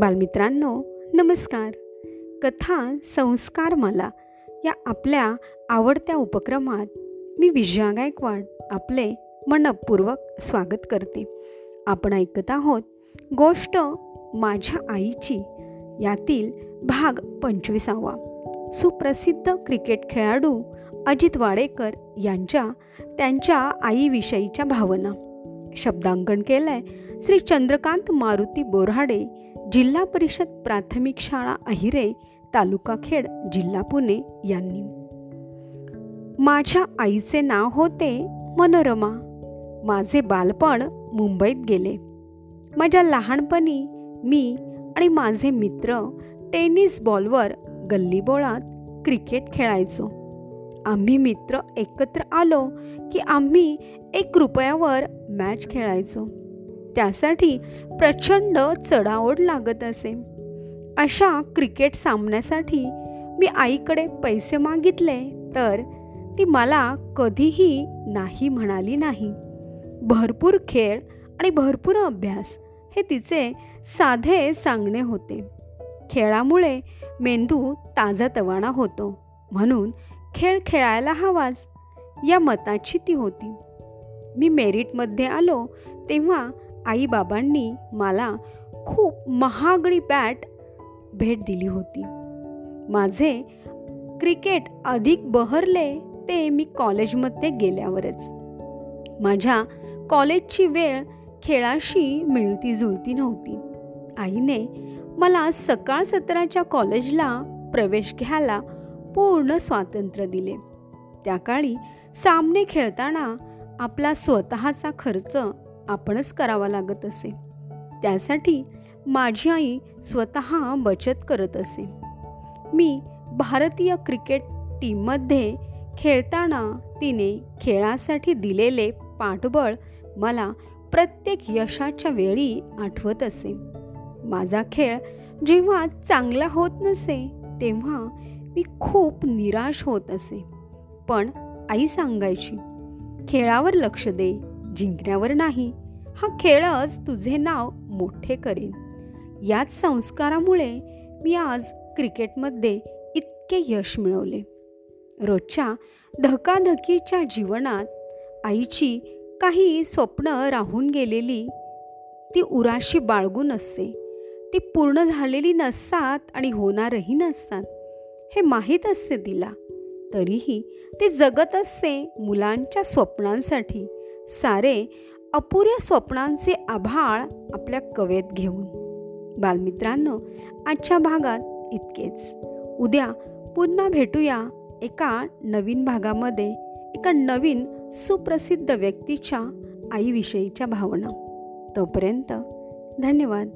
बालमित्रांनो नमस्कार. कथा संस्कार मला या आपल्या आवडत्या उपक्रमात मी विजया गायकवाड आपले मनपूर्वक स्वागत करते. आपण ऐकत आहोत गोष्ट माझ्या आईची यातील भाग पंचवीसावा. सुप्रसिद्ध क्रिकेट खेळाडू अजित वाडेकर यांच्या त्यांच्या आईविषयीच्या भावना. शब्दांकन केलंय श्री चंद्रकांत मारुती बोराडे जिल्हा परिषद प्राथमिक शाळा अहिरे तालुका खेड जिल्हा पुणे यांनी. माझ्या आईचे नाव होते मनोरमा. माझे बालपण मुंबईत गेले. माझ्या लहानपणी मी आणि माझे मित्र टेनिस बॉलवर गल्लीबोळात क्रिकेट खेळायचो. आम्ही मित्र एकत्र आलो की आम्ही एक रुपयावर मॅच खेळायचो. त्यासाठी प्रचंड चढाओढ लागत असे. अशा क्रिकेट सामन्यासाठी मी आईकडे पैसे मागितले तर ती मला कधीही नाही म्हणाली नाही. भरपूर खेळ आणि भरपूर अभ्यास हे तिचे साधे सांगणे होते. खेळामुळे मेंदू ताजातवाणा होतो. म्हणून खेळ खेळायला हवाच या मताची ती होती. मी मेरिटमध्ये आलो तेव्हा आईबाबांनी मला खूप महागडी बॅट भेट दिली होती. माझे क्रिकेट अधिक बहरले ते मी कॉलेजमध्ये गेल्यावरच. माझ्या कॉलेजची वेळ खेळाशी मिळती जुळती नव्हती. आईने मला सकाळ सत्राच्या कॉलेजला प्रवेश घ्यायला पूर्ण स्वातंत्र्य दिले. त्या काळी सामने खेळताना आपला स्वतःचा खर्च आपणच करावा लागत असे. त्यासाठी माझी आई स्वतः बचत करत असे. मी भारतीय क्रिकेट टीममध्ये खेळताना तिने खेळासाठी दिलेले पाठबळ मला प्रत्येक यशाच्या वेळी आठवत असे. माझा खेळ जेव्हा चांगला होत नसे तेव्हा मी खूप निराश होत असे. पण आई सांगायची खेळावर लक्ष दे जिंकण्यावर नाही. हा खेळच तुझे नाव मोठे करेन याच संस्कारामुळे मी आज क्रिकेटमध्ये इतके यश मिळवले. रोजच्या धकाधकीच्या जीवनात आईची काही स्वप्न राहून गेलेली ती उराशी बाळगून असते. ती पूर्ण झालेली नसतात आणि होणारही नसतात. हे माहीत असते तिला. तरीही ती जगत असते मुलांच्या स्वप्नांसाठी. सारे अपुऱ्या स्वप्नांचे आभाळ आपल्या कवेत घेऊन. बालमित्रांनो आजच्या भागात इतकेच. उद्या पुन्हा भेटूया एका नवीन भागामध्ये एका नवीन सुप्रसिद्ध व्यक्तीच्या आईविषयीच्या भावना. तोपर्यंत धन्यवाद.